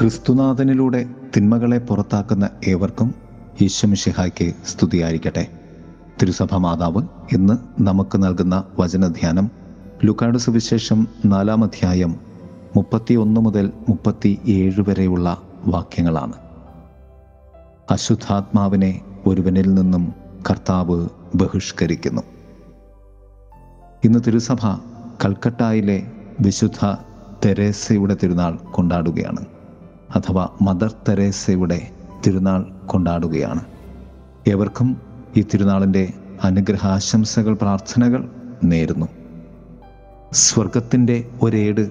ക്രിസ്തുനാഥനിലൂടെ തിന്മകളെ പുറത്താക്കുന്ന ഏവർക്കും ഈശ്വമിഷിഹായ്ക്ക് സ്തുതിയായിരിക്കട്ടെ. തിരുസഭ മാതാവ് ഇന്ന് നമുക്ക് നൽകുന്ന വചനധ്യാനം ലുക്കാട് സുവിശേഷം നാലാം അധ്യായം മുപ്പത്തി ഒന്ന് മുതൽ മുപ്പത്തി ഏഴ് വരെയുള്ള വാക്യങ്ങളാണ്. അശുദ്ധാത്മാവിനെ ഒരുവനിൽ നിന്നും കർത്താവ് ബഹിഷ്കരിക്കുന്നു. ഇന്ന് തിരുസഭ കൽക്കട്ടായിലെ വിശുദ്ധ തെരേസയുടെ തിരുനാൾ കൊണ്ടാടുകയാണ്. അഥവാ മദർ തെരേസയുടെ തിരുനാൾ കൊണ്ടാടുകയാണ്. ഏവർക്കും ഈ തിരുനാളിന്റെ അനുഗ്രഹാശംസകൾ പ്രാർത്ഥനകൾ നേരുന്നു. സ്വർഗത്തിന്റെ ഒരേട്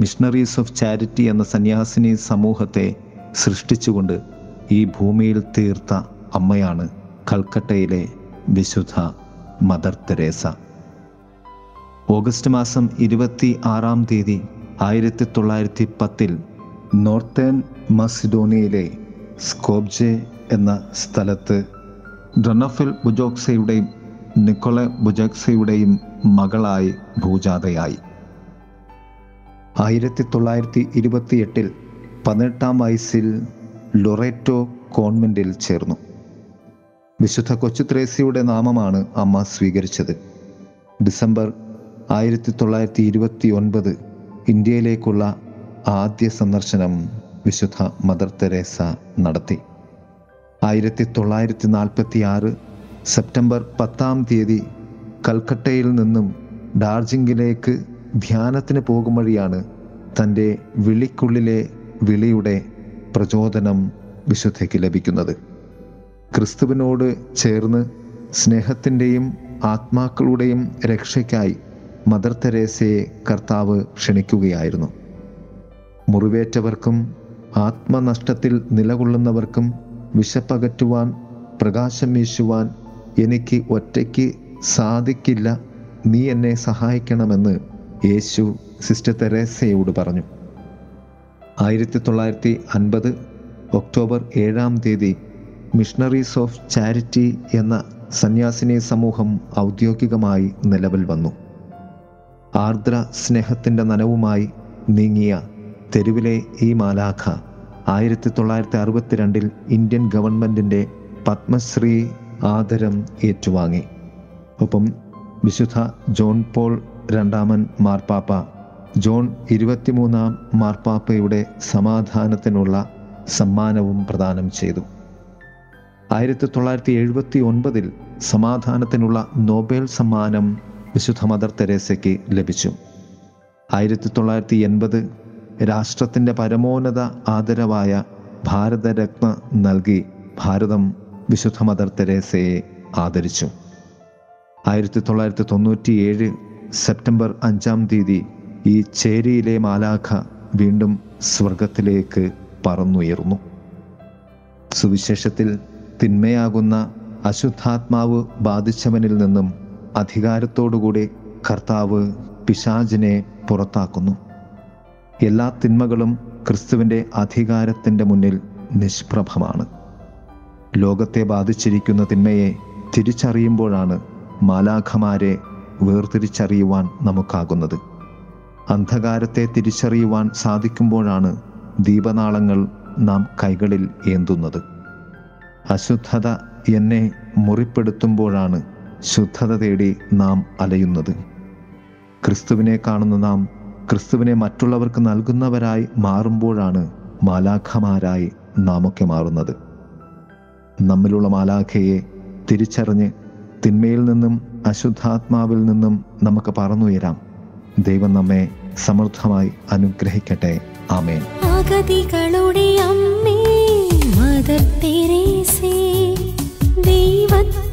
മിഷണറീസ് ഓഫ് ചാരിറ്റി എന്ന സന്യാസിനി സമൂഹത്തെ സൃഷ്ടിച്ചുകൊണ്ട് ഈ ഭൂമിയിൽ തീർത്ത അമ്മയാണ് കൽക്കട്ടയിലെ വിശുദ്ധ മദർ തെരേസ. ഓഗസ്റ്റ് മാസം ഇരുപത്തി ആറാം തീയതി ആയിരത്തി തൊള്ളായിരത്തി പത്തിൽ നോർത്തേൺ മസിഡോണിയയിലെ സ്കോബ്ജെ എന്ന സ്ഥലത്ത് ഡൊണഫിൽ ബുജോക്സയുടെയും നിക്കോള ബുജോക്സയുടെയും മകളായി ഭൂജാതയായി. ആയിരത്തി തൊള്ളായിരത്തി ഇരുപത്തിയെട്ടിൽ പതിനെട്ടാം വയസ്സിൽ ലൊറേറ്റോ കോൺവെന്റിൽ ചേർന്നു. വിശുദ്ധ കൊച്ചുത്രേസിയുടെ നാമമാണ് അമ്മ സ്വീകരിച്ചത്. ഡിസംബർ ആയിരത്തി തൊള്ളായിരത്തി ഇരുപത്തി ഒൻപത് ഇന്ത്യയിലേക്കുള്ള ആദ്യ സന്ദർശനം വിശുദ്ധ മദർ തെരേസ നടത്തി. ആയിരത്തി തൊള്ളായിരത്തി നാൽപ്പത്തി ആറ് സെപ്റ്റംബർ പത്താം തീയതി കൽക്കട്ടയിൽ നിന്നും ഡാർജിംഗിലേക്ക് ധ്യാനത്തിന് പോകും വഴിയാണ് തന്റെ വിളിക്കുള്ളിലെ വിളിയുടെ പ്രചോദനം വിശുദ്ധയ്ക്ക് ലഭിക്കുന്നത്. ക്രിസ്തുവിനോട് ചേർന്ന് സ്നേഹത്തിന്റെയും ആത്മാക്കളുടെയും രക്ഷയ്ക്കായി മദർ തെരേസയെ കർത്താവ് ക്ഷണിക്കുകയായിരുന്നു. മുറിവേറ്റവർക്കും ആത്മനഷ്ടത്തിൽ നിലകൊള്ളുന്നവർക്കും വിശപ്പകറ്റുവാൻ പ്രകാശം വീശുവാൻ എനിക്ക് ഒറ്റയ്ക്ക് സാധിക്കില്ല. നീ എന്നെ സഹായിക്കണമെന്ന് യേശു സിസ്റ്റർ തെരേസയോട് പറഞ്ഞു. ആയിരത്തി തൊള്ളായിരത്തി അൻപത് ഒക്ടോബർ ഏഴാം തീയതി മിഷണറീസ് ഓഫ് ചാരിറ്റി എന്ന സന്യാസിനി സമൂഹം ഔദ്യോഗികമായി നിലവിൽ വന്നു. ആർദ്ര സ്നേഹത്തിന്റെ നനവുമായി നീങ്ങിയ തെരുവിലെ ഈ മാലാഖ ആയിരത്തി തൊള്ളായിരത്തി അറുപത്തിരണ്ടിൽ ഇന്ത്യൻ ഗവൺമെന്റിന്റെ പത്മശ്രീ ആദരം ഏറ്റുവാങ്ങി. ഒപ്പം വിശുദ്ധ ജോൺ പോൾ രണ്ടാമൻ മാർപ്പാപ്പ ജോൺ ഇരുപത്തിമൂന്നാം മാർപ്പാപ്പയുടെ സമാധാനത്തിനുള്ള സമ്മാനവും പ്രദാനം ചെയ്തു. ആയിരത്തി തൊള്ളായിരത്തി എഴുപത്തി ഒൻപതിൽ സമാധാനത്തിനുള്ള നോബൽ സമ്മാനം വിശുദ്ധ മദർ തെരേസയ്ക്ക് ലഭിച്ചു. ആയിരത്തി തൊള്ളായിരത്തി എൺപത് രാഷ്ട്രത്തിന്റെ പരമോന്നത ആദരവായ ഭാരതരത്ന നൽകി ഭാരതം വിശുദ്ധ മദർ തെരേസയെ ആദരിച്ചു. ആയിരത്തി തൊള്ളായിരത്തി തൊണ്ണൂറ്റിയേഴ് സെപ്റ്റംബർ അഞ്ചാം തീയതി ഈ ചേരിയിലെ മാലാഖ വീണ്ടും സ്വർഗത്തിലേക്ക് പറന്നുയർന്നു സുവിശേഷത്തിൽ തിന്മയാകുന്ന അശുദ്ധാത്മാവ് ബാധിച്ചവനിൽ നിന്നും അധികാരത്തോടുകൂടി കർത്താവ് പിശാചിനെ പുറത്താക്കുന്നു. എല്ലാ തിന്മകളും ക്രിസ്തുവിന്റെ അധികാരത്തിന്റെ മുന്നിൽ നിഷ്പ്രഭമാണ്. ലോകത്തെ ബാധിച്ചിരിക്കുന്ന തിന്മയെ തിരിച്ചറിയുമ്പോഴാണ് മാലാഖമാരെ വേർതിരിച്ചറിയുവാൻ നമുക്കാകുന്നത്. അന്ധകാരത്തെ തിരിച്ചറിയുവാൻ സാധിക്കുമ്പോഴാണ് ദീപനാളങ്ങൾ നാം കൈകളിൽ ഏന്തുന്നത്. അശുദ്ധത എന്നെ മുറിപ്പെടുത്തുമ്പോഴാണ് ശുദ്ധത തേടി നാം അലയുന്നത്. ക്രിസ്തുവിനെ കാണുന്ന നാം ക്രിസ്തുവിനെ മറ്റുള്ളവർക്ക് നൽകുന്നവരായി മാറുമ്പോഴാണ് മാലാഖമാരായി നാമൊക്കെ മാറുന്നത്. നമ്മിലുള്ള മാലാഖയെ തിരിച്ചറിഞ്ഞ് തിന്മയിൽ നിന്നും അശുദ്ധാത്മാവിൽ നിന്നും നമുക്ക് പറന്നുയരാം. ദൈവം നമ്മെ സമൃദ്ധമായി അനുഗ്രഹിക്കട്ടെ. ആമേൻ. അമ്മേ മദർ തെരേസേ ദൈവത്തിൻ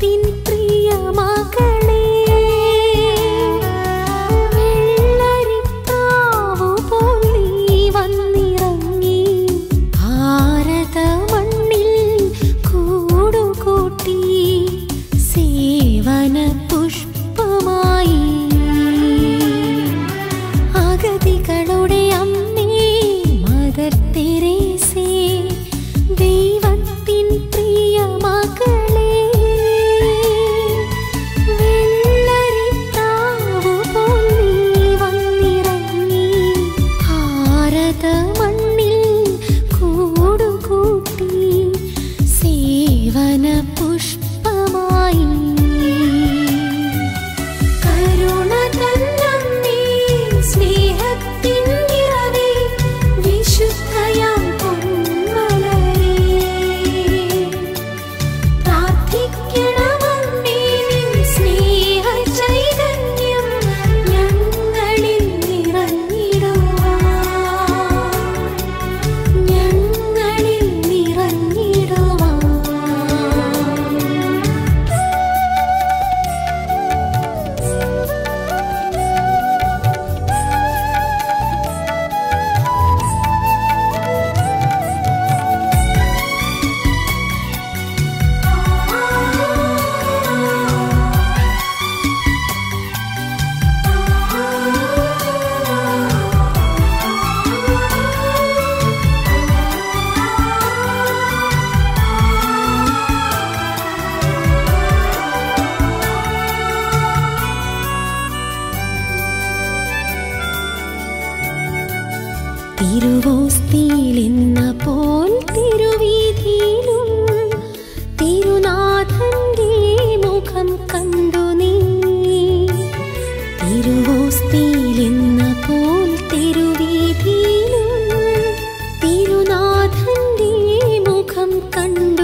തിരുവീതിയിലും തിരുനാഥന്റെ മുഖം कण्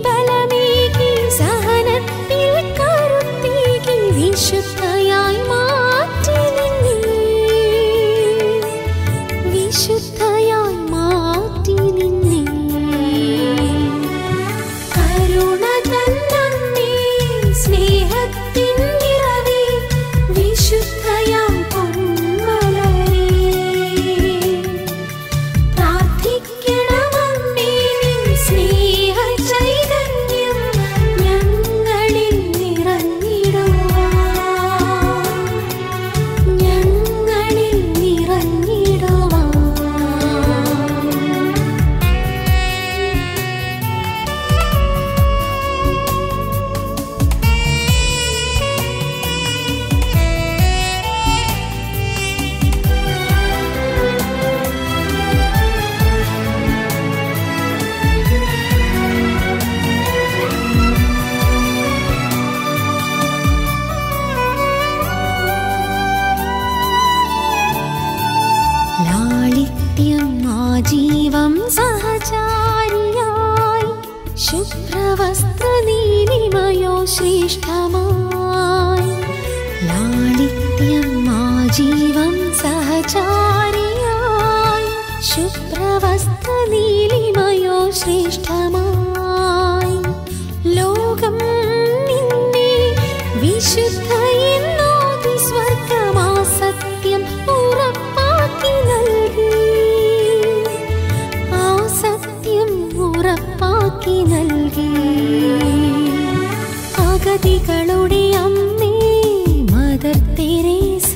பலமே ആജീവം സഹചാരിയായി ശുഭ്രവസ്ത്രനീലിമയോ ശ്രേഷ്ഠമായി. ലോകം നിന്നെ വിശുദ്ധ അഗതികളുടെ അമ്മേ മദർ തെരേസേ